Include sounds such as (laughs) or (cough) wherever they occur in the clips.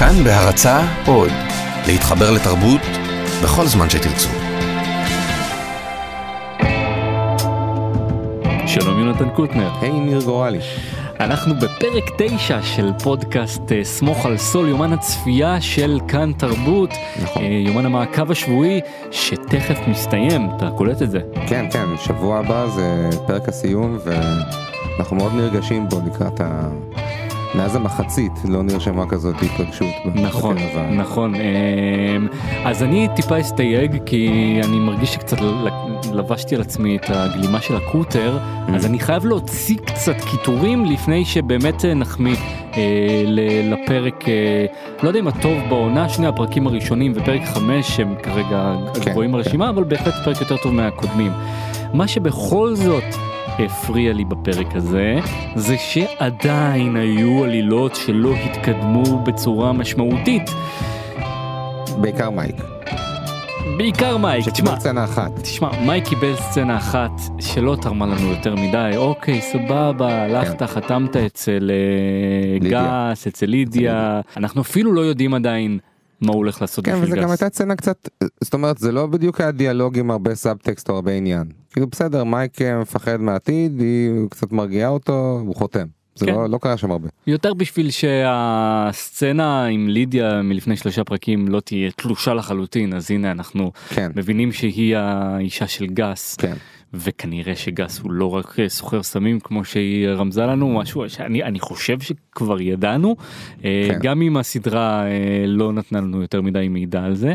כאן בהרצה עוד, להתחבר לתרבות בכל זמן שתרצו. שלום יונתן קוטנר. היי ניר גורלי. אנחנו בפרק 9 של פודקאסט אה, סמוך על סול יומן הצפייה של כאן תרבות, נכון. אה, יומן המעקב השבועי שתכף מסתיים, אתה קולט את זה. כן כן שבוע הבא זה פרק הסיום ואנחנו מאוד נרגשים בו לקראת ה... מאז המחצית לא נרשמה כזאת התרגשות. נכון, נכון. אמ, אז אני טיפה אסתייג כי אני מרגיש שקצת לבשתי על עצמי את הגלימה של הקוטר, אז אני חייב להוציא קצת קיטורים לפני שבאמת אה, נחמיא אה, לפרק, אה, לא יודע אם הטוב בעונה, שני הפרקים הראשונים ופרק 5 הם כרגע כן, גבוהים ברשימה, אבל בהחלט פרק יותר טוב מהקודמים. מה שבכל זאת הפריע לי בפרק הזה, זה שעדיין היו עלילות שלא התקדמו בצורה משמעותית. בעיקר מייק. בעיקר מייק, שקיבל תשמע, סצנה אחת. תשמע, מייק קיבל סצנה אחת שלא תרמה לנו יותר מדי, אוקיי, סבבה, הלכת, חתמת אצל אה, כן. לידיה. גס, אצל לידיה, אנחנו אפילו לא יודעים עדיין מה הוא הולך לעשות כן בשביל וזה גם גס. הייתה סצנה קצת זאת אומרת זה לא בדיוק היה דיאלוג עם הרבה סאבטקסט או הרבה עניין. כאילו בסדר מייק מפחד מהעתיד היא קצת מרגיעה אותו הוא חותם. זה כן. לא לא קרה שם הרבה. יותר בשביל שהסצנה עם לידיה מלפני שלושה פרקים לא תהיה תלושה לחלוטין, אז הנה אנחנו כן מבינים שהיא האישה של גס. כן. וכנראה שגס הוא לא רק אה, סוחר סמים כמו שהיא רמזה לנו משהו שאני אני חושב שכבר ידענו אה, כן. גם אם הסדרה אה, לא נתנה לנו יותר מדי מידע על זה.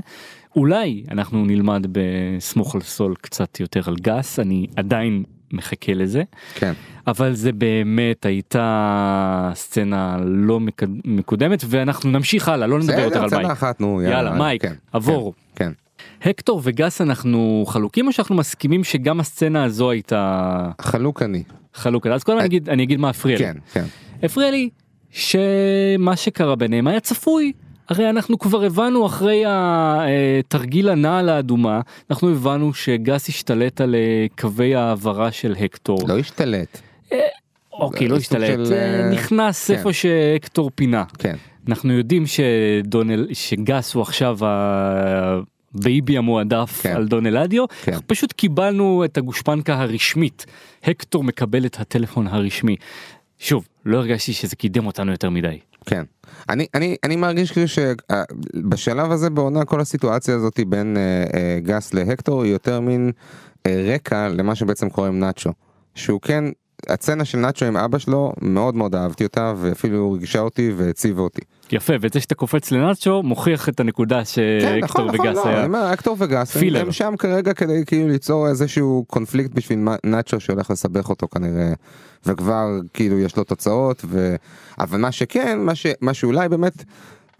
אולי אנחנו נלמד בסמוך על סול קצת יותר על גס אני עדיין מחכה לזה כן. אבל זה באמת הייתה סצנה לא מקד... מקודמת ואנחנו נמשיך הלאה לא נדבר יותר על מייק. אחת נו יאללה מייק כן, עבור. כן. הקטור וגס אנחנו חלוקים או שאנחנו מסכימים שגם הסצנה הזו הייתה חלוק אני. חלוקה אז קודם אני אגיד אני אגיד מה הפריע לי. כן כן. הפריע לי שמה שקרה ביניהם היה צפוי. הרי אנחנו כבר הבנו אחרי התרגיל הנעל האדומה אנחנו הבנו שגס השתלט על אה, קווי העברה של הקטור. לא השתלט. אוקיי לא השתלט של, אה, אה, נכנס כן. איפה שהקטור פינה. כן. אנחנו יודעים שדונל שגס הוא עכשיו ה baby המועדף כן. על דון אלאדיו כן. פשוט קיבלנו את הגושפנקה הרשמית הקטור מקבל את הטלפון הרשמי. שוב לא הרגשתי שזה קידם אותנו יותר מדי. כן. אני אני אני מרגיש כאילו שבשלב הזה בעונה כל הסיטואציה הזאת בין אה, אה, גס להקטור היא יותר מין אה, רקע למה שבעצם קורה עם נאצ'ו. שהוא כן הצצנה של נאצ'ו עם אבא שלו מאוד מאוד אהבתי אותה ואפילו ריגשה אותי והציבה אותי. יפה וזה שאתה קופץ לנאצ'ו מוכיח את הנקודה כן, שהקטור נכון, נכון, וגס לא, היה. אומר, אקטור וגס הם- פילר. הם שם כרגע כדי כאילו ליצור איזשהו קונפליקט בשביל נאצ'ו שהולך לסבך אותו כנראה וכבר כאילו יש לו תוצאות ו... אבל מה שכן מה, ש... מה שאולי באמת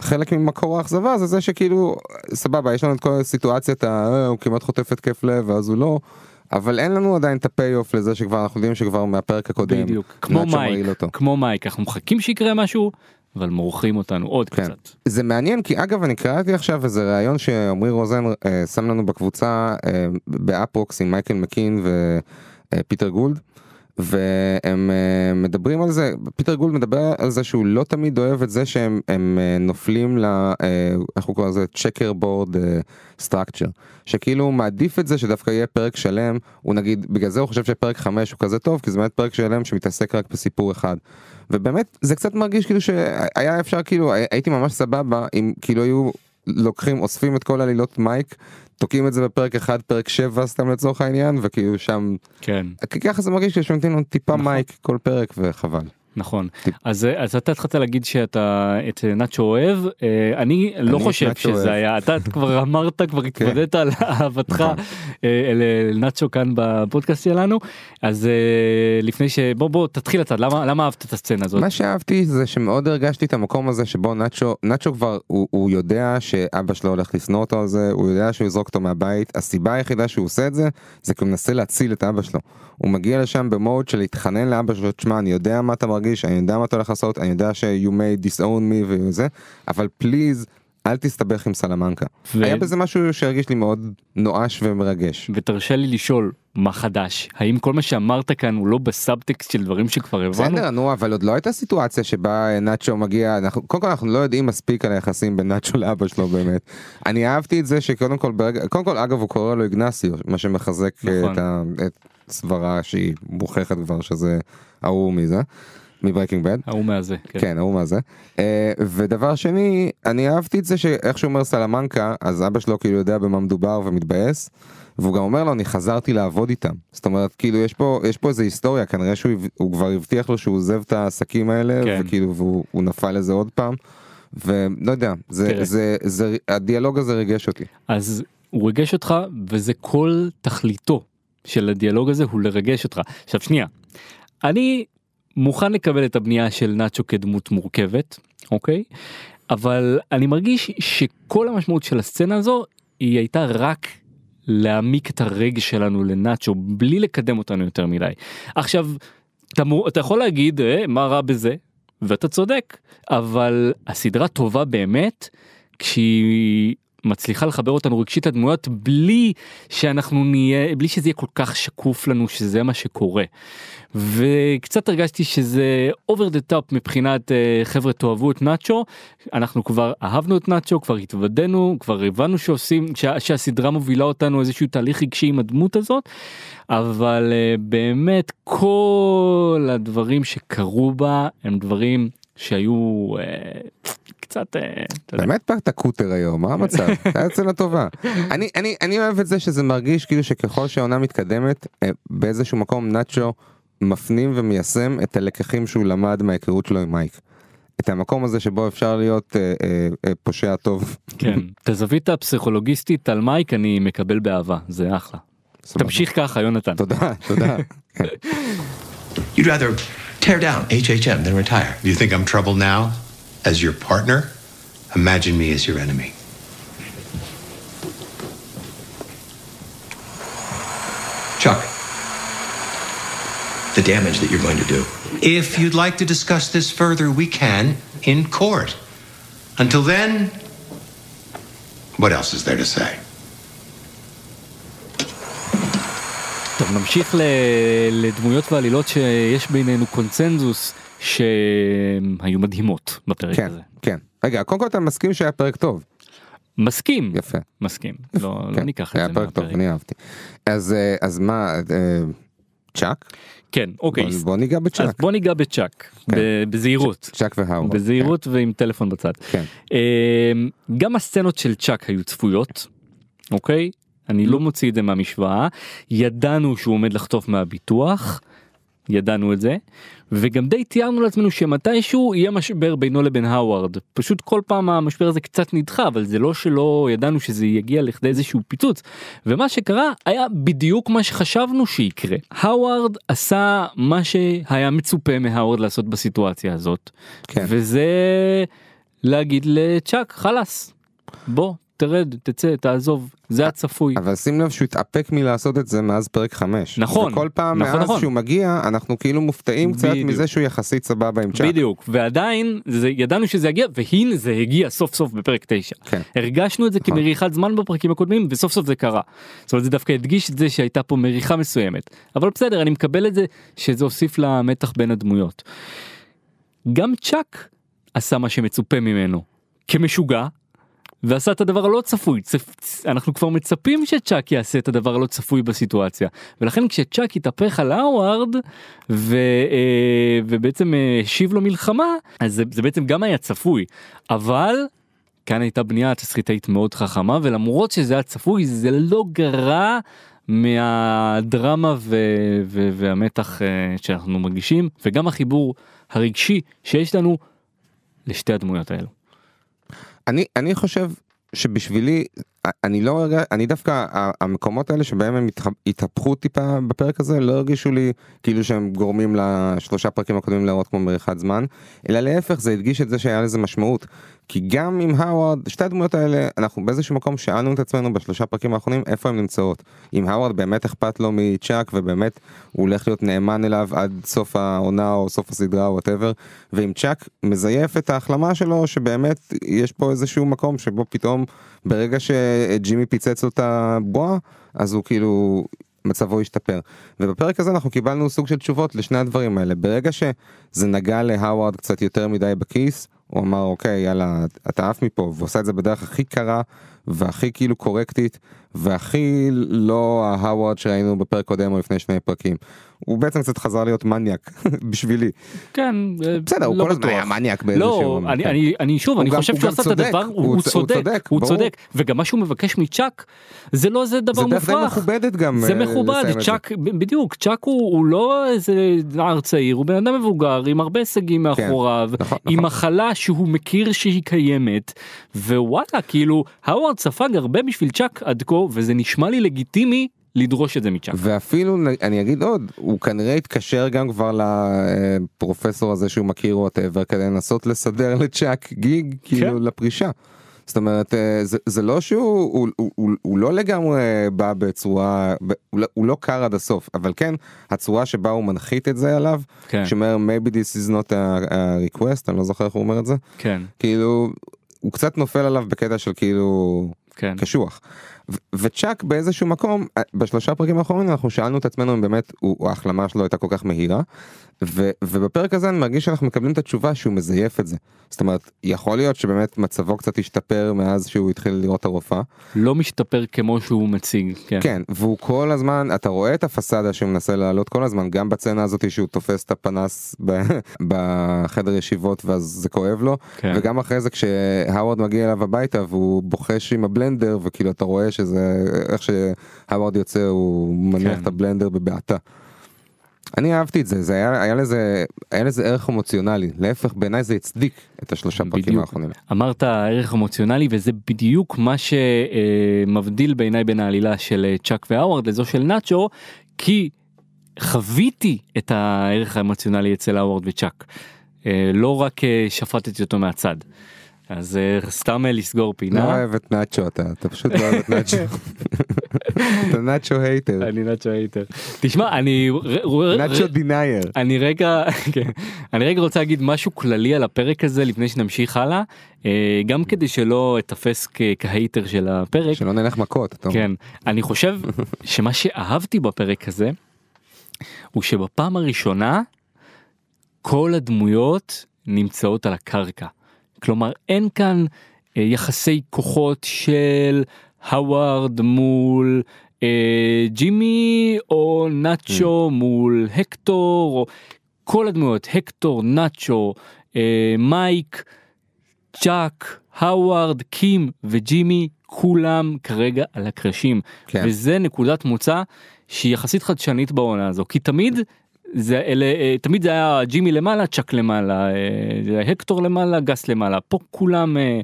חלק ממקור האכזבה זה זה שכאילו סבבה יש לנו את כל הסיטואציית ה... "אה, הוא כמעט חוטף התקף לב ואז הוא לא. אבל אין לנו עדיין את ה payoff לזה שכבר אנחנו יודעים שכבר מהפרק הקודם בדיוק כמו מייק אותו. כמו מייק אנחנו מחכים שיקרה משהו אבל מורחים אותנו עוד כן. קצת. זה מעניין כי אגב אני קראתי עכשיו איזה ראיון שעמרי רוזן אה, שם לנו בקבוצה אה, ב Uproxx עם מייקל מקין ופיטר גולד. והם אה, מדברים על זה פיטר גולד מדבר על זה שהוא לא תמיד אוהב את זה שהם הם, אה, נופלים ל... אה, איך הוא קורא לזה checkerboard structure שכאילו הוא מעדיף את זה שדווקא יהיה פרק שלם הוא נגיד בגלל זה הוא חושב שפרק 5 הוא כזה טוב כי זה באמת פרק שלם שמתעסק רק בסיפור אחד. ובאמת זה קצת מרגיש כאילו שהיה אפשר כאילו הי- הייתי ממש סבבה אם כאילו היו לוקחים אוספים את כל עלילות מייק תוקעים את זה בפרק אחד פרק 7 סתם לצורך העניין וכאילו שם כן. ככה זה מרגיש שנותנים לנו טיפה נכון. מייק כל פרק וחבל. נכון. אז אז אתה התחלת להגיד שאתה את נאצ'ו אוהב אה, אני לא חושב. שזה היה אתה כבר (laughs) אמרת כבר התוודית על אהבתך נכון. אה, לנאצ'ו כאן בפודקאסט שלנו אז אה, לפני שבוא בוא תתחיל אתה למה למה אהבת את הסצנה הזאת מה שאהבתי זה שמאוד הרגשתי את המקום הזה שבו נאצ'ו נאצ'ו כבר הוא, הוא יודע שאבא שלו הולך לשנוא אותו על זה הוא יודע שהוא יזרוק אותו מהבית הסיבה היחידה שהוא עושה את זה זה כי הוא מנסה להציל את אבא שלו. הוא מגיע לשם במוד של להתחנן לאבא שלו תשמע אני יודע מה אתה מרגיש אני יודע מה אתה הולך לעשות אני יודע ש- you may disown me וזה אבל פליז אל תסתבך עם סלמנקה. ו- היה בזה משהו שהרגיש לי מאוד נואש ומרגש. ותרשה לי לשאול מה חדש האם כל מה שאמרת כאן הוא לא בסאבטקסט של דברים שכבר הבנו. בסדר נו אבל עוד לא הייתה סיטואציה שבה נאצ'ו מגיע אנחנו קודם כל אנחנו לא יודעים מספיק על היחסים בין נאצ'ו לאבא שלו באמת. אני אהבתי את זה שקודם כל ברגע קודם כל אגב הוא קורא לו איגנסיו מה שמחזק אה, נכון. את הסברה שהיא מוכחת כבר שזה ההוא מזה. מברקינג בד. ההוא מהזה. כן. כן ההוא מה זה. אה, ודבר שני אני אהבתי את זה שאיך שהוא אומר סלמנקה אז אבא שלו כאילו יודע במה מדובר ומתבאס. והוא גם אומר לו אני חזרתי לעבוד איתם זאת אומרת כאילו יש פה יש פה איזה היסטוריה כנראה שהוא כבר הבטיח לו שהוא עוזב את העסקים האלה כן. וכאילו והוא הוא נפל לזה עוד פעם. ולא יודע זה תראה. זה זה הדיאלוג הזה ריגש אותי. אז הוא ריגש אותך וזה כל תכליתו של הדיאלוג הזה הוא לרגש אותך. עכשיו שנייה, אני מוכן לקבל את הבנייה של נאצ'ו כדמות מורכבת, אוקיי? אבל אני מרגיש שכל המשמעות של הסצנה הזו היא הייתה רק להעמיק את הרגש שלנו לנאצ'ו בלי לקדם אותנו יותר מדי. עכשיו, אתה, אתה יכול להגיד אה, מה רע בזה ואתה צודק אבל הסדרה טובה באמת כשהיא מצליחה לחבר אותנו רגשית לדמויות בלי שאנחנו נהיה בלי שזה יהיה כל כך שקוף לנו שזה מה שקורה. וקצת הרגשתי שזה over the top מבחינת אה, חבר'ה תאהבו את נאצ'ו אנחנו כבר אהבנו את נאצ'ו כבר התוודענו כבר הבנו שעושים שה, שהסדרה מובילה אותנו איזשהו תהליך רגשי עם הדמות הזאת אבל אה, באמת כל הדברים שקרו בה הם דברים שהיו אה, קצת אה, באמת פרקת קוטר היום מה המצב (laughs) אתה יוצא לטובה אני אני אני אוהב את זה שזה מרגיש כאילו שככל שהעונה מתקדמת אה, באיזשהו מקום נאצ'ו מפנים ומיישם את הלקחים שהוא למד מההיכרות שלו עם מייק. את המקום הזה שבו אפשר להיות אה, אה, אה, פושע טוב. כן (laughs) את הזווית הפסיכולוגיסטית על מייק אני מקבל באהבה זה אחלה. תמשיך ככה יונתן תודה תודה. (laughs) You'd rather tear down HHM than retire. You think I'm trouble now? As your partner? Imagine me as your enemy. Chuck, the damage that you're going to do. If you'd like to discuss this further, we can in court. Until then, what else is there to say? טוב נמשיך ל- לדמויות ועלילות שיש בינינו קונצנזוס שהיו מדהימות בפרק כן הזה. כן. רגע קודם כל אתה מסכים שהיה פרק טוב. מסכים יפה. מסכים לא, כן, לא ניקח את היה זה פרק טוב מהפרק. אני אהבתי. אז אה, אז מה אה, צ'אק? כן אוקיי בוא- בוא ניגע אז בצ'אק. בוא ניגע בצ'אק כן. בזהירות צ'אק והאוורד. בזהירות ועם טלפון בצד. כן. אמ, גם הסצנות של צ'אק היו צפויות, אוקיי? אני לא מוציא את זה מהמשוואה. ידענו שהוא עומד לחטוף מהביטוח, ידענו את זה, וגם די תיארנו לעצמנו שמתישהו יהיה משבר בינו לבין האווארד. פשוט כל פעם המשבר הזה קצת נדחה, אבל זה לא שלא ידענו שזה יגיע לכדי איזשהו פיצוץ. ומה שקרה היה בדיוק מה שחשבנו שיקרה. האווארד עשה מה שהיה מצופה מהאווארד לעשות בסיטואציה הזאת. כן. וזה להגיד לצ'אק חלאס בוא תרד תצא תעזוב זה הצפוי. אבל שים לב שהוא התאפק מלעשות את זה מאז פרק 5. נכון, וכל פעם נכון, מאז נכון. שהוא מגיע אנחנו כאילו מופתעים קצת בדיוק. מזה שהוא יחסית סבבה עם צ'אק. בדיוק ועדיין זה ידענו שזה יגיע והנה זה הגיע סוף סוף בפרק 9. כן. הרגשנו את זה נכון. כמריחת זמן בפרקים הקודמים וסוף סוף זה קרה. זאת אומרת זה דווקא הדגיש את זה שהייתה פה מריחה מסוימת אבל בסדר אני מקבל את זה שזה הוסיף למתח בין הדמויות. גם צ'אק עשה מה שמצופה ממנו כמשוגע ועשה את הדבר הלא צפוי. צפ... אנחנו כבר מצפים שצ'אק יעשה את הדבר הלא צפוי בסיטואציה. ולכן כשצ'אק התהפך על האווארד ו... אה, ובעצם אה, השיב לו מלחמה אז זה, זה בעצם גם היה צפוי. אבל כאן הייתה בנייה תסריטאית מאוד חכמה ולמרות שזה היה צפוי זה לא גרע מהדרמה ו... ו... והמתח אה, שאנחנו מרגישים וגם החיבור הרגשי שיש לנו לשתי הדמויות האלו. אני אני חושב שבשבילי אני לא הרגע אני דווקא המקומות האלה שבהם הם התהפכו טיפה בפרק הזה לא הרגישו לי כאילו שהם גורמים לשלושה פרקים הקודמים להראות כמו מריחת זמן אלא להפך זה הדגיש את זה שהיה לזה משמעות. כי גם עם האווארד שתי הדמויות האלה אנחנו באיזשהו מקום שאלנו את עצמנו בשלושה פרקים האחרונים איפה הן נמצאות? אם האווארד באמת אכפת לו מצ'אק ובאמת הוא הולך להיות נאמן אליו עד סוף העונה או סוף הסדרה או whatever ואם צ'אק מזייף את ההחלמה שלו שבאמת יש פה איזשהו מקום שבו פתאום ברגע שג'ימי פיצץ לו את הבועה אז הוא כאילו מצבו ישתפר. ובפרק הזה אנחנו קיבלנו סוג של תשובות לשני הדברים האלה. ברגע שזה נגע להאווארד קצת יותר מדי בכיס, הוא אמר אוקיי יאללה אתה עף מפה והוא עושה את זה בדרך הכי קרה והכי כאילו קורקטית והכי לא ההאווארד שראינו בפרק קודם או לפני שני פרקים. הוא בעצם קצת חזר להיות מניאק (laughs) בשבילי. כן, אה, בסדר, הוא לא כל הזמן. היה מניאק באיזשהו... לא, אני, כן. אני, אני שוב, אני חושב הוא שהוא עשה את הדבר, הוא צודק, הוא. צודק, וגם מה שהוא מבקש מצ'אק, זה לא איזה דבר זה דרך מופרך. מכובדת גם. זה אה, מכובד. צ'אק, בדיוק, צ'אק הוא, הוא לא איזה נער צעיר, הוא בן אדם מבוגר עם הרבה הישגים מאחוריו, נכון, עם נכון. מחלה שהוא מכיר שהיא קיימת, ווואלה, כאילו, האווארד ספג הרבה בשביל צ'אק עד כה, וזה נשמע לי לגיטימי לדרוש את זה מצ'אק. ואפילו אני אגיד עוד הוא כנראה התקשר גם כבר לפרופסור הזה שהוא מכיר ווטאבר כדי לנסות לסדר לצ'אק גיג כאילו לפרישה. זאת אומרת אה, זה, זה לא שהוא הוא, הוא, הוא, הוא לא לגמרי בא בצורה הוא, לא- הוא לא קר עד הסוף אבל כן הצורה שבה הוא מנחית את זה עליו כן, שאומר maybe this is not a, a request אני לא זוכר איך הוא אומר את זה כן, כאילו הוא קצת נופל עליו בקטע של כאילו כן. קשוח. וצ'אק באיזשהו מקום אה, בשלושה פרקים האחרונים אנחנו שאלנו את עצמנו אם באמת הוא- ההחלמה שלו הייתה כל כך מהירה ו, ובפרק הזה אני מרגיש שאנחנו מקבלים את התשובה שהוא מזייף את זה. זאת אומרת יכול להיות שבאמת מצבו קצת השתפר מאז שהוא התחיל לראות את הרופאה לא משתפר כמו שהוא מציג, כן. כן והוא כל הזמן אתה רואה את הפסאדה שהוא מנסה לעלות כל הזמן גם בצנה הזאת שהוא תופס את הפנס ב, (laughs) בחדר ישיבות ואז זה כואב לו כן. וגם אחרי זה כשהאוורד מגיע אליו הביתה והוא בוחש עם הבלנדר וכאילו אתה רואה שזה איך שהאוורד יוצא הוא מניח כן. את הבלנדר בבעתה. אני אהבתי את זה זה היה, היה לזה היה לזה ערך אמוציונלי להפך בעיניי זה הצדיק את השלושה פרקים. האחרונים. אמרת ערך אמוציונלי וזה בדיוק מה שמבדיל בעיניי בין העלילה של אה, צ'אק והאווארד לזו של נאצ'ו כי חוויתי את הערך האמוציונלי אצל האווארד וצ'אק אה, לא רק אה, שפטתי אותו מהצד. אז אה, סתם אה, לסגור לא פינה. אוהב את נאצ'ו אתה אתה פשוט לא אוהב את נאצ'ו. (laughs) אתה נאצ'ו hater. אני נאצ'ו hater. תשמע אני נאצ'ו denier. אני רגע, (laughs) כן, אני רגע רוצה להגיד משהו כללי על הפרק הזה לפני שנמשיך הלאה, אה, גם כדי שלא אתפס כ hater של הפרק. שלא נלך מכות. כן, אני חושב שמה שאהבתי בפרק הזה, הוא שבפעם הראשונה כל הדמויות נמצאות על הקרקע. כלומר אין כאן אה, יחסי כוחות של הווארד מול אה, ג'ימי או נאצ'ו מול הקטור או כל הדמויות הקטור נאצ'ו אה, מייק צ'אק הווארד קים וג'ימי כולם כרגע על הקרשים כן. וזה נקודת מוצא שהיא יחסית חדשנית בעונה הזו כי תמיד זה אלה אה, תמיד זה היה ג'ימי למעלה צ'אק למעלה אה, הקטור למעלה גס למעלה פה כולם אה,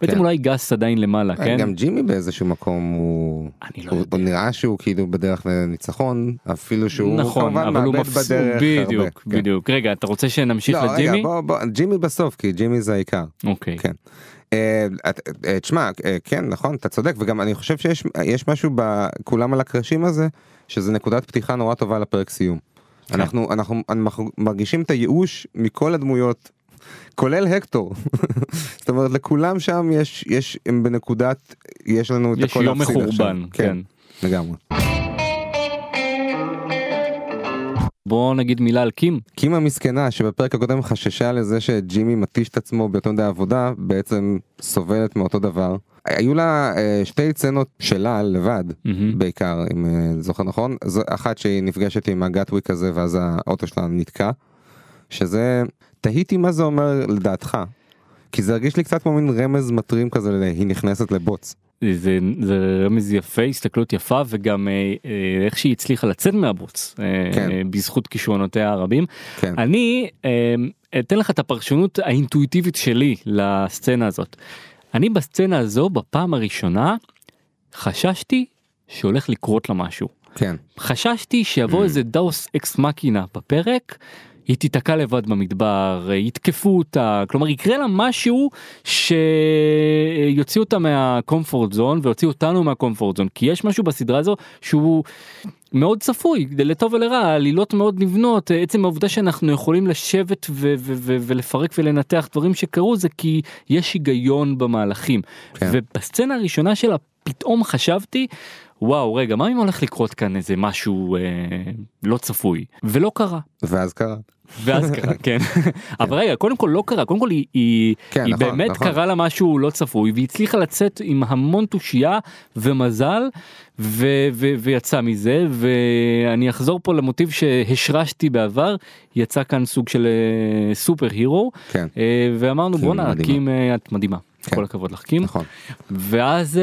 בעצם כן. אולי גס עדיין למעלה כן גם ג'ימי באיזשהו מקום הוא אני לא הוא- יודע. הוא נראה שהוא כאילו בדרך לניצחון אפילו שהוא נכון כמובן אבל הוא מפסיד בדרך בדיוק הרבה. כן. בדיוק רגע אתה רוצה שנמשיך לא, רגע, לג'ימי בוא, בוא, ג'ימי בסוף כי ג'ימי זה העיקר. אוקיי כן. תשמע כן נכון אתה צודק וגם אני חושב שיש יש משהו בכולם על הקרשים הזה שזה נקודת פתיחה נורא טובה לפרק סיום. כן. אנחנו אנחנו אנחנו מרגישים את הייאוש מכל הדמויות כולל הקטור (laughs) זאת אומרת לכולם שם יש יש הם בנקודת יש לנו את הכל יום להפסיד עכשיו. מחורבן כן. לגמרי. בוא נגיד מילה על קים קים המסכנה שבפרק הקודם חששה לזה שג'ימי מתיש את עצמו ביותר מדי עבודה בעצם סובלת מאותו דבר. היו לה אה, שתי סצנות שלה לבד מהמם. בעיקר אם אה, זוכר נכון זו אחת שהיא נפגשת עם הגאטוויק הזה ואז האוטו שלה נתקע. שזה תהיתי מה זה אומר לדעתך. כי זה הרגיש לי קצת כמו מין רמז מטרים כזה ל- היא נכנסת לבוץ. זה, זה רמז יפה הסתכלות יפה וגם אה, איך שהיא הצליחה לצאת מהבוץ אה, כן. אה, בזכות כישרונותיה הרבים. כן. אני אתן לך את הפרשנות האינטואיטיבית שלי לסצנה הזאת. אני בסצנה הזו בפעם הראשונה חששתי שהולך לקרות לה משהו. כן. חששתי שיבוא איזה דאוס אקס מקינה בפרק. היא תיתקע לבד במדבר, יתקפו אותה, כלומר יקרה לה משהו שיוציא אותה מהקומפורט זון ויוציא אותנו מהקומפורט זון, כי יש משהו בסדרה הזו שהוא מאוד צפוי, לטוב ולרע, עלילות מאוד נבנות, עצם העובדה שאנחנו יכולים לשבת ו- ו- ו- ולפרק ולנתח דברים שקרו זה כי יש היגיון במהלכים. כן. ובסצנה הראשונה של פתאום חשבתי וואו רגע מה אם הולך לקרות כאן איזה משהו אה, לא צפוי ולא קרה ואז קרה. ואז קרה (laughs) כן אבל רגע קודם כל לא קרה קודם כל היא, היא, כן, היא נכון, באמת נכון. קרה לה משהו לא צפוי והיא הצליחה לצאת עם המון תושייה ומזל ו, ו, ויצא מזה ואני אחזור פה למוטיב שהשרשתי בעבר יצא כאן סוג של אה, סופר הירו כן. אה, ואמרנו בואנה מדהימה. קים אה, את מדהימה. כן. כל הכבוד לך קים. נכון. ואז אה,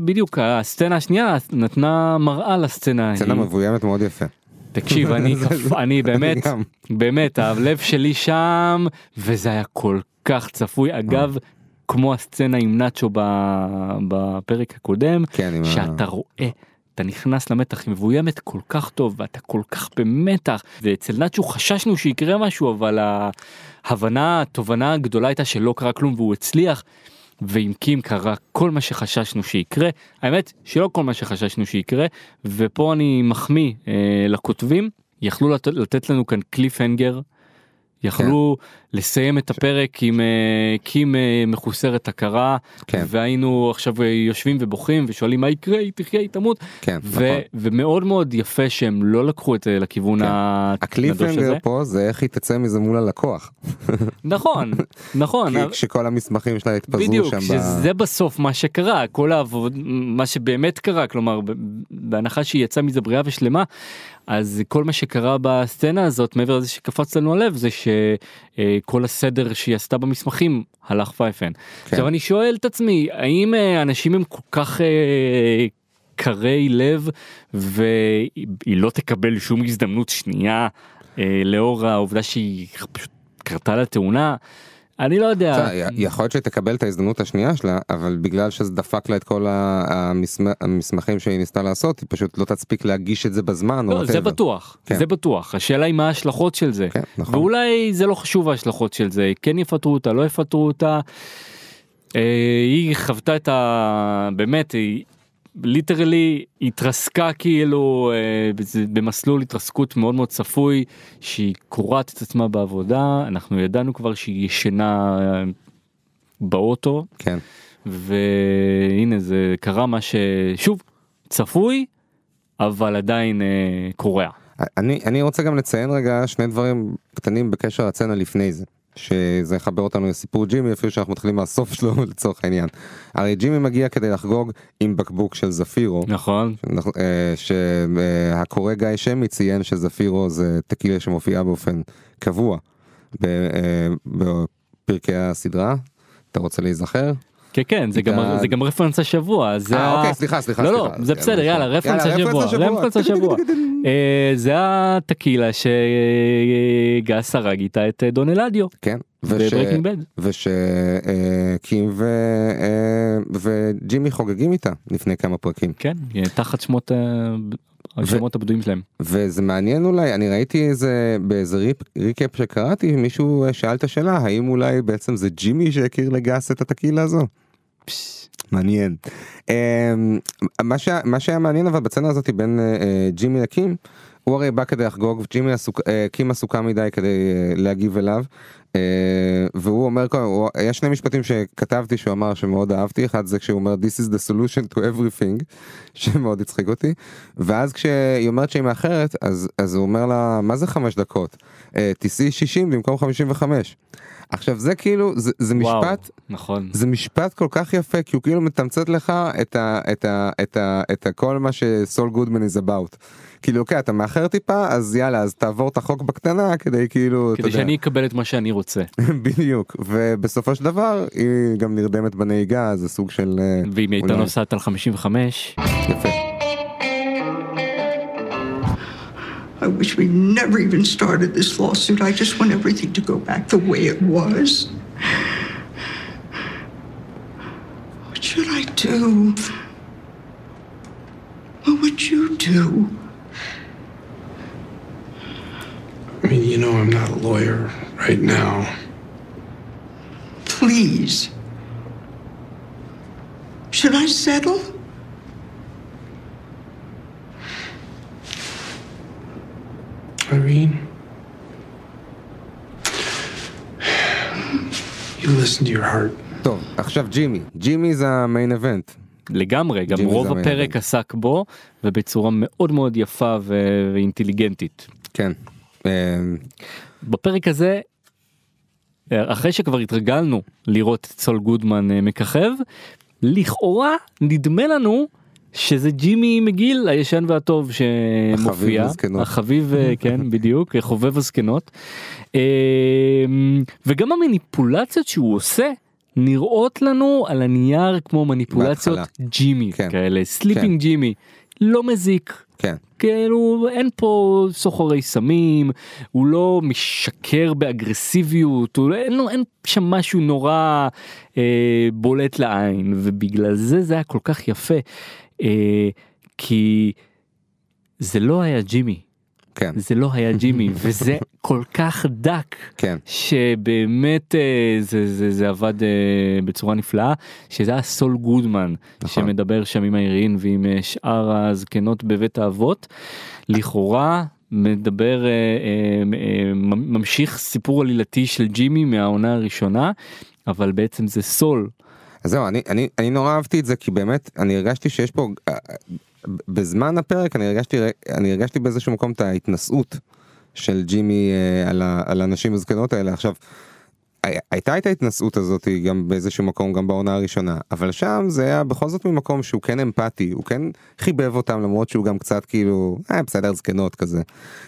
בדיוק הסצנה השנייה נתנה מראה לסצנה סצנה ההיא. מבוימת מאוד יפה. תקשיב (laughs) אני קפ- אני באמת. באמת הלב שלי שם וזה היה כל כך צפוי אגב כמו הסצנה עם נאצ'ו בפרק הקודם כן, שאתה רואה. אתה נכנס למתח היא מבוימת כל כך טוב ואתה כל כך במתח ואצל נאצ'ו חששנו שיקרה משהו אבל ההבנה התובנה הגדולה הייתה שלא קרה כלום והוא הצליח. ועם קים קרה כל מה שחששנו שיקרה האמת שלא כל מה שחששנו שיקרה ופה אני מחמיא אה, לכותבים יכלו לת, לתת לנו כאן קליף הנגר. יכלו לסיים את הפרק עם אה, קים אה, מחוסרת הכרה כן. והיינו עכשיו אה, יושבים ובוכים ושואלים מה יקרה היא תחיה היא תמות כן, ו- נכון. ומאוד מאוד יפה שהם לא לקחו את זה לכיוון כן. הזה. פה זה איך היא תצא מזה מול הלקוח. נכון נכון (laughs) כי כשכל המסמכים שלה התפזרו בדיוק שם. ב- שזה בסוף מה שקרה כל העבוד מה שבאמת קרה כלומר ב- בהנחה שהיא יצאה מזה בריאה ושלמה אז כל מה שקרה בסצנה הזאת מעבר לזה שקפץ לנו הלב זה שכל הסדר שהיא עשתה במסמכים הלך פייפן. כן. עכשיו אני שואל את עצמי האם אה, אנשים הם כל כך אה, קרי לב והיא לא תקבל שום הזדמנות שנייה אה, לאור העובדה שהיא פשוט קרתה לה תאונה. אני לא יודע. יכול להיות שתקבל את ההזדמנות השנייה שלה אבל בגלל שזה דפק לה את כל המסמכים שהיא ניסתה לעשות היא פשוט לא תספיק להגיש את זה בזמן. לא, זה. בטוח, כן. זה בטוח, השאלה היא מה ההשלכות של זה, כן, נכון. ואולי זה לא חשוב ההשלכות של זה, כן יפטרו אותה, לא יפטרו אותה, אה, היא חוותה את ה... באמת, היא ליטרלי התרסקה כאילו אה, במסלול התרסקות מאוד מאוד צפוי, שהיא קורעת את עצמה בעבודה, אנחנו ידענו כבר שהיא ישנה אה, באוטו, כן. והנה זה קרה מה ששוב צפוי אבל עדיין אה, קורע. אני אני רוצה גם לציין רגע שני דברים קטנים בקשר לצנה לפני זה. שזה יחבר אותנו לסיפור ג'ימי אפילו שאנחנו מתחילים מהסוף שלו (laughs) לצורך העניין. הרי ג'ימי מגיע כדי לחגוג עם בקבוק של זפירו. נכון אה, שהקורא גיא שמי ציין שזפירו זה טקילה שמופיעה באופן קבוע אה, בפרקי הסדרה. אתה רוצה להיזכר? כן כן זה גם זה גם רפרנס השבוע זה אה אוקיי סליחה סליחה. לא לא. זה בסדר יאללה רפרנס השבוע רפרנס השבוע אה, זה הטקילה שגס הרג איתה את אה, דון אלדיו כן. ושקים וג'ימי חוגגים איתה לפני כמה פרקים. כן תחת שמות השמות הבדויים שלהם. וזה מעניין אולי אני ראיתי איזה באיזה ריפ, ריקאפ שקראתי מישהו אה, שאל את השאלה האם אולי בעצם זה ג'ימי שהכיר לגס את הטקילה הזו. מעניין. אמ, מה, שה, מה שהיה מעניין אבל בצנה הזאת בין אה, אה, ג'ימי לקים הוא הרי בא כדי לחגוג וג'ימי עסוק, אה, קים עסוקה מדי כדי אה, להגיב אליו. אה, והוא אומר יש שני משפטים שכתבתי שהוא אמר שמאוד אהבתי אחד זה כשהוא אומר this is the solution to everything (laughs) שמאוד הצחיק אותי ואז כשהיא אומרת שהיא מאחרת אז אז הוא אומר לה מה זה חמש דקות תיסעי 60 במקום 55 עכשיו זה כאילו זה, זה וואו, משפט נכון. זה משפט כל כך יפה כי הוא כאילו מתמצת לך את ה, את ה, את ה, את ה, כל מה שסול גודמן is about. כאילו אוקיי אתה מאחר טיפה אז יאללה אז תעבור את החוק בקטנה כדי כאילו כדי יודע. שאני אקבל את מה שאני רוצה (laughs) בדיוק ובסופו של דבר היא גם נרדמת בנהיגה זה סוג של אה, ואם היא הייתה נוסעת על 55 יפה. I wish we never even started this lawsuit. I just want everything to go back the way it was. What should I do? What would you do? I mean, you know, I'm not a lawyer right now. Please. Should I settle? Irene? You listen to your heart. טוב עכשיו ג'ימי ג'ימי זה המיין אבנט. לגמרי, גם רוב הפרק המנהל. עסק בו, ובצורה מאוד מאוד יפה ו- ואינטליגנטית. כן. אה, בפרק הזה, אחרי שכבר התרגלנו לראות את סול גודמן אה, מככב, לכאורה נדמה לנו שזה ג'ימי מגיל הישן והטוב שמופיע, הזקנות. החביב אה, (laughs) כן בדיוק חובב הזקנות, אה, וגם המניפולציות שהוא עושה. נראות לנו על הנייר כמו מניפולציות בהתחלה. ג'ימי כן. כאלה Slippin' ג'ימי לא מזיק כן. כאילו אין פה סוחרי סמים הוא לא משקר באגרסיביות הוא לא, אין, לו, אין שם משהו נורא אה, בולט לעין ובגלל זה זה היה כל כך יפה כי זה לא היה ג'ימי כן. זה לא היה ג'ימי (laughs) וזה כל כך דק כן. שבאמת אה, זה, זה, זה עבד אה, בצורה נפלאה שזה היה סול גודמן נכון. שמדבר שם עם האירין ועם אה, שאר הזקנות בבית האבות לכאורה מדבר אה, אה, אה, ממשיך סיפור עלילתי של ג'ימי מהעונה הראשונה אבל בעצם זה סול אז זהו, אני, אני, אני נורא אהבתי את זה כי באמת אני הרגשתי שיש פה, אה, בזמן הפרק אני הרגשתי, אני הרגשתי באיזשהו מקום את ההתנשאות של ג'ימי אה, על, ה, על הנשים הזקנות האלה. עכשיו, הייתה את ההתנשאות הזאת גם באיזשהו מקום גם בעונה הראשונה אבל שם זה היה בכל זאת ממקום שהוא כן אמפתי הוא כן חיבב אותם למרות שהוא גם קצת כאילו אה, בסדר זקנות כזה.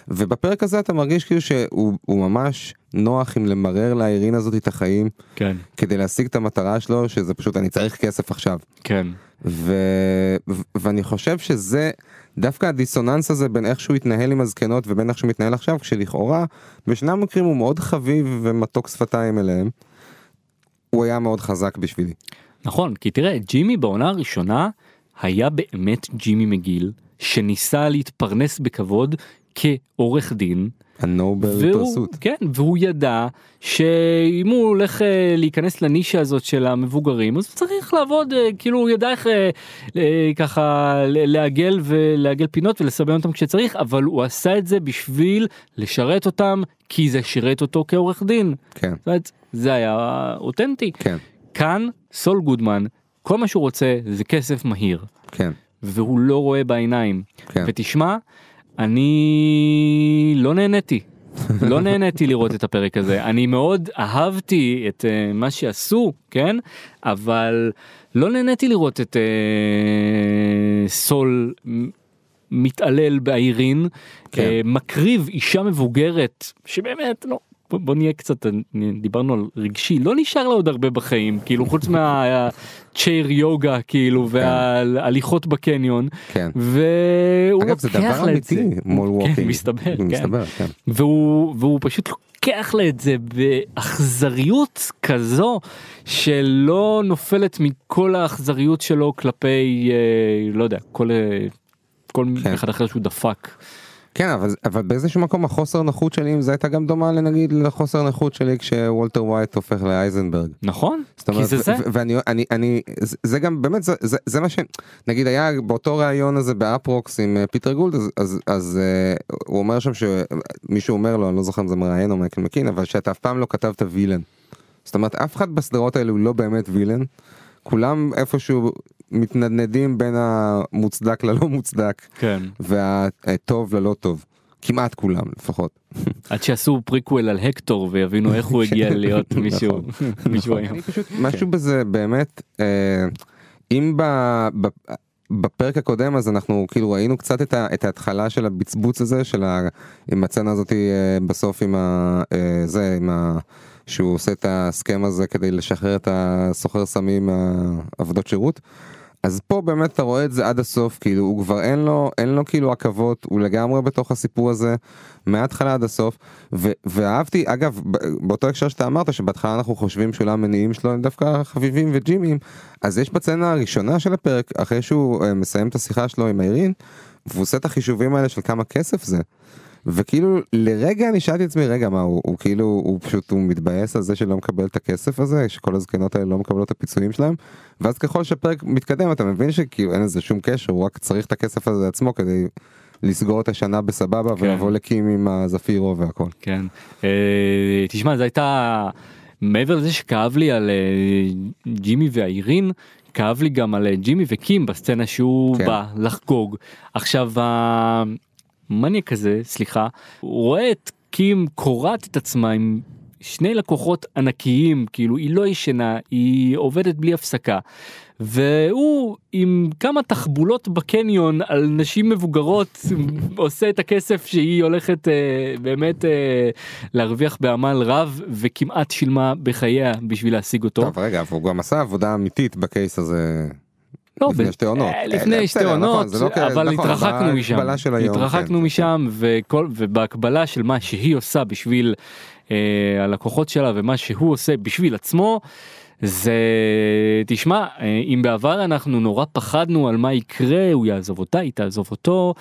ובפרק הזה אתה מרגיש כאילו שהוא הוא ממש נוח עם למרר לאירין הזאת את החיים כן כדי להשיג את המטרה שלו שזה פשוט אני צריך כסף עכשיו. כן ו... ו- ואני חושב שזה דווקא הדיסוננס הזה בין איך שהוא התנהל עם הזקנות ובין איך שהוא מתנהל עכשיו כשלכאורה בשני המקרים הוא מאוד חביב ומתוק שפתיים אליהם. הוא היה מאוד חזק בשבילי. נכון כי תראה ג'ימי בעונה הראשונה היה באמת ג'ימי מגיל שניסה להתפרנס בכבוד כעורך דין הנובל והוא. כן, והוא ידע שאם הוא הולך אה, להיכנס לנישה הזאת של המבוגרים אז הוא צריך לעבוד אה, כאילו הוא ידע איך אה, אה, ככה לעגל ולעגל פינות ולסבן אותם כשצריך אבל הוא עשה את זה בשביל לשרת אותם כי זה שירת אותו כעורך דין. כן, זאת אומרת, זה היה אותנטי. כן, כאן סול גודמן כל מה שהוא רוצה זה כסף מהיר כן, והוא לא רואה בעיניים. כן. ותשמע, אני לא נהניתי. לא נהניתי לראות את הפרק הזה אני מאוד אהבתי את uh, מה שעשו כן אבל לא נהניתי לראות את אה, סול מתעלל באיירין כן. אה, מקריב אישה מבוגרת שבאמת לא. בוא, בוא נהיה קצת דיברנו על רגשי לא נשאר לה עוד הרבה בחיים כאילו חוץ מה chair yoga כאילו וההליכות בקניון כן. והוא אגב לוקח לה את זה. mall כן, walking. מסתבר, כן. מסתבר, כן. והוא, והוא פשוט לוקח לה את זה באכזריות כזו שלא נופלת מכל האכזריות שלו כלפי אה, לא יודע כל אה, כל כן. אחד אחר שהוא דפק. כן אבל אבל באיזשהו מקום החוסר נוחות שלי עם זה הייתה גם דומה לנגיד לחוסר נוחות שלי כשוולטר ווייט הופך להייזנברג. נכון? אומרת, כי זה זה. ואני אני אני זה- זה גם באמת זה, זה, זה מה שנגיד היה באותו ראיון הזה ב Uproxx עם אה, פיטר גולד אז אז, אז אה, הוא אומר שם שמישהו אומר לו אני לא זוכר אם זה מראיין או מייקל מקין אבל שאתה אף פעם לא כתבת villain. זאת אומרת אף אחד בסדרות האלו לא באמת וילן. כולם איפשהו מתנדנדים בין המוצדק ללא מוצדק כן. והטוב ללא טוב. כמעט כולם לפחות. עד שעשו פריקוול על הקטור ויבינו איך הוא הגיע להיות מישהו מישהו היום. משהו בזה באמת אה, אם בפרק הקודם אז אנחנו כאילו ראינו קצת את, ה, את ההתחלה של הבצבוץ הזה של ה, עם הצצנה הזאתי אה, בסוף עם ה, אה, זה עם ה, שהוא עושה את ההסכם הזה כדי לשחרר את הסוחר סמים מהעבודות שירות. אז פה באמת אתה רואה את זה עד הסוף כאילו הוא כבר אין לו אין לו כאילו עכבות הוא לגמרי בתוך הסיפור הזה מההתחלה עד הסוף ו- ואהבתי אגב באותו הקשר שאתה אמרת שבהתחלה אנחנו חושבים שאולי המניעים שלו הם דווקא חביבים וג'ימים אז יש בצנה הראשונה של הפרק אחרי שהוא uh, מסיים את השיחה שלו עם האירין והוא עושה את החישובים האלה של כמה כסף זה. וכאילו לרגע אני שאלתי את עצמי רגע מה הוא, הוא כאילו הוא פשוט הוא מתבאס על זה שלא מקבל את הכסף הזה שכל הזקנות האלה לא מקבלות את הפיצויים שלהם ואז ככל שהפרק מתקדם אתה מבין שכאילו אין לזה שום קשר הוא רק צריך את הכסף הזה לעצמו כדי לסגור את השנה בסבבה כן. ולבוא לקים עם הזפירו והכל. כן. אה, תשמע זו הייתה מעבר לזה שכאב לי על אה, ג'ימי והאירין כאב לי גם על אה, ג'ימי וקים בסצנה שהוא כן. בא לחגוג. עכשיו המניאק הזה, סליחה, הוא רואה את קים קורעת את עצמה עם שני לקוחות ענקיים, כאילו היא לא ישנה, היא עובדת בלי הפסקה. והוא עם כמה תחבולות בקניון על נשים מבוגרות (laughs) עושה את הכסף שהיא הולכת אה, באמת אה, להרוויח בעמל רב וכמעט שילמה בחייה בשביל להשיג אותו. טוב רגע, והוא גם עשה עבודה אמיתית בקייס הזה. לא, לפני שתי עונות. אה, אה, לפני שתי בסדר, נכון, עונות, זה לא אבל נכון, התרחקנו משם, התרחקנו כן, משם וכל, ובהקבלה של מה שהיא עושה בשביל אה, הלקוחות שלה ומה שהוא עושה בשביל עצמו, זה תשמע אה, אם בעבר אנחנו נורא פחדנו על מה יקרה הוא יעזוב אותה היא תעזוב אותו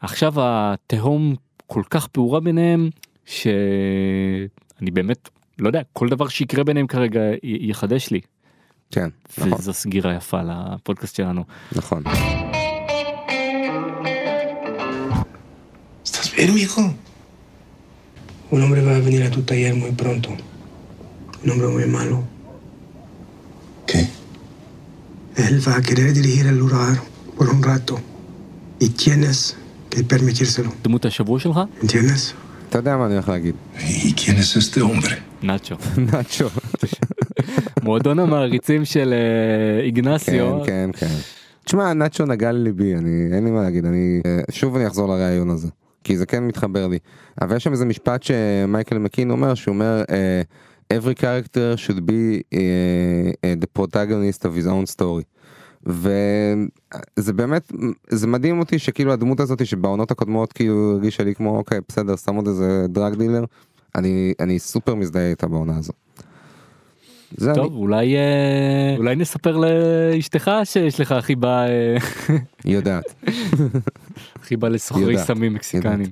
עכשיו התהום כל כך פעורה ביניהם שאני באמת לא יודע כל דבר שיקרה ביניהם כרגע יחדש לי כן, נכון, וזו סגירה יפה לפודקאסט שלנו. נכון. ¿Estás bien, mijo? Un hombre va a venir a tu taller muy pronto. Un hombre muy malo. ¿Qué? Él va a querer dirigir el lugar por un rato. Y tienes que permitírselo. דמות השבוע שלך? ¿Entiendes? אתה יודע מה אני הולך להגיד. ¿Y quién es este hombre? נאצ'ו. נאצ'ו. מועדון המעריצים של אה, איגנסיו. כן, כן, כן. תשמע, נאצ'ו נגע לליבי, אני, אין לי מה להגיד, אני, אה, שוב אני אחזור לראיון הזה, כי זה כן מתחבר לי. אבל יש שם איזה משפט שמייקל מקין אומר, שהוא אומר, אה, every character should be uh, the protagonist of his own story. וזה באמת, זה מדהים אותי שכאילו הדמות הזאת שבעונות הקודמות כאילו הרגישה לי כמו, אוקיי, בסדר, שם עוד איזה דרג דילר, אני, אני סופר מזדהה איתה בעונה הזאת. זה טוב אולי אה, אולי נספר לאשתך שיש לך חיבה אה, אני יודעת. (laughs) חיבה לסוחרי סמים מקסיקנים.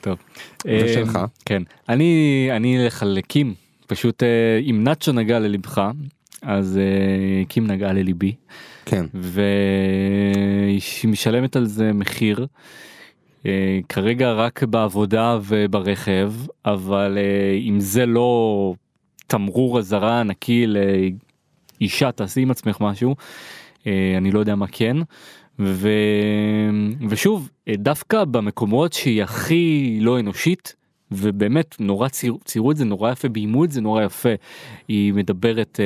טוב. ושלך? אה, כן. אני אני אלך על קים פשוט אם נאצ'ו נגע ללבך אז קים נגע לליבי כן. והיא משלמת על זה מחיר. כרגע רק בעבודה וברכב אבל אם זה לא תמרור אזהרה ענקי לאישה תעשי עם עצמך משהו אה, אני לא יודע מה כן. ו... ושוב אה, דווקא במקומות שהיא הכי לא אנושית ובאמת נורא ציר, ציירו את זה נורא יפה ביימו את זה נורא יפה. היא מדברת אה,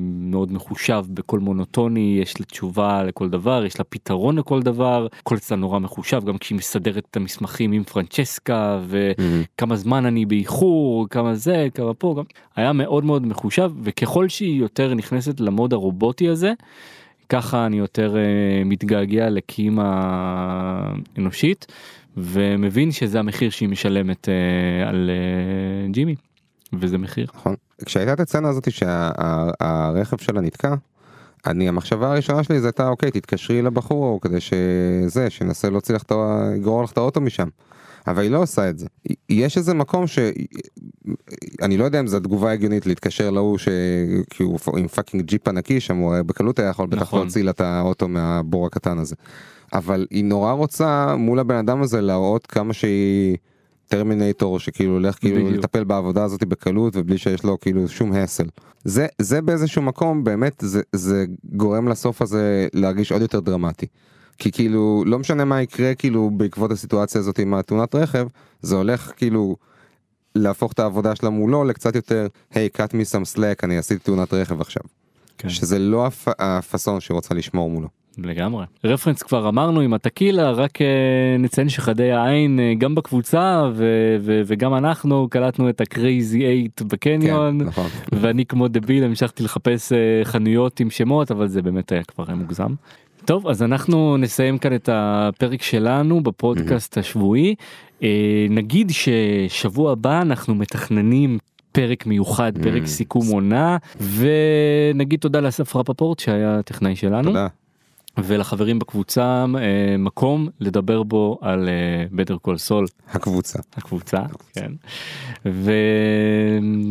מאוד מחושב בקול מונוטוני יש לה תשובה לכל דבר יש לה פתרון לכל דבר. כל זה נורא מחושב גם כשהיא מסדרת את המסמכים עם פרנצ'סקה וכמה זמן אני באיחור כמה זה כמה פה גם היה מאוד מאוד מחושב וככל שהיא יותר נכנסת למוד הרובוטי הזה. ככה אני יותר uh, מתגעגע לקים האנושית ומבין שזה המחיר שהיא משלמת uh, על uh, ג'ימי וזה מחיר. נכון. כשהייתה את הסצנה הזאת שהרכב שלה נתקע, אני המחשבה הראשונה שלי זה הייתה אוקיי תתקשרי לבחור כדי שזה שינסה להוציא לך את ה... יגרור לך את האוטו משם. אבל היא לא עושה את זה. יש איזה מקום ש... אני לא יודע אם זו התגובה הגיונית להתקשר להוא שכי הוא עם fucking ג'יפ ענקי שם הוא בקלות היה יכול בטח נכון. להוציא לה את האוטו מהבור הקטן הזה. אבל היא נורא רוצה מול הבן אדם הזה להראות כמה שהיא טרמינטור שכאילו הולך כאילו בדיוק. לטפל בעבודה הזאת בקלות ובלי שיש לו כאילו שום הסל. זה זה באיזשהו מקום באמת זה זה גורם לסוף הזה להרגיש עוד יותר דרמטי. כי כאילו לא משנה מה יקרה כאילו בעקבות הסיטואציה הזאת עם התאונת רכב זה הולך כאילו להפוך את העבודה שלה מולו לקצת יותר היי cut me some slack אני עשיתי תאונת רכב עכשיו. כן. שזה לא הפ... הפאסון שהיא רוצה לשמור מולו. לגמרי. רפרנס כבר אמרנו עם הטקילה רק uh, נציין שחדי העין uh, גם בקבוצה ו- ו- וגם אנחנו קלטנו את הקרייזי אייט בקניון כן, נכון. ואני כמו דביל המשכתי לחפש uh, חנויות עם שמות אבל זה באמת היה כבר מוגזם. טוב אז אנחנו נסיים כאן את הפרק שלנו בפודקאסט השבועי אה, נגיד ששבוע הבא אנחנו מתכננים פרק מיוחד פרק סיכום עונה ונגיד תודה לאסף רפפורט שהיה הטכנאי שלנו תודה. ולחברים בקבוצה אה, מקום לדבר בו על Better Call Saul הקבוצה. הקבוצה כן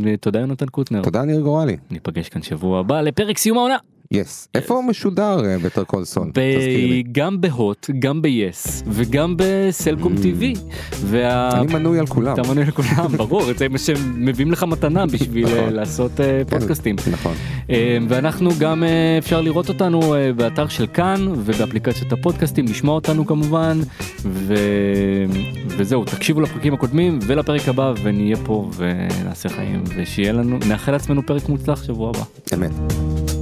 ותודה יונתן קוטנר תודה ניר גורלי. ניפגש כאן שבוע הבא לפרק סיום העונה. Yes. איפה הוא משודר Better Call Saul? תזכיר לי. גם בהוט, גם ב-yes וגם בסלקום TV. וה... Mm. אני מנוי על כולם. אתה מנוי לכולם, (laughs) ברור, זה מה שהם מביאים לך מתנה בשביל נכון. אה, לעשות אה, פודקאסטים. נכון. אה, ואנחנו גם אה, אפשר לראות אותנו אה, באתר של כאן ובאפליקציות הפודקאסטים, לשמוע אותנו כמובן, ו... וזהו, תקשיבו לפרקים הקודמים ולפרק הבא ונהיה פה ונעשה חיים ושיהיה לנו, נאחל לעצמנו פרק מוצלח שבוע הבא. אמת.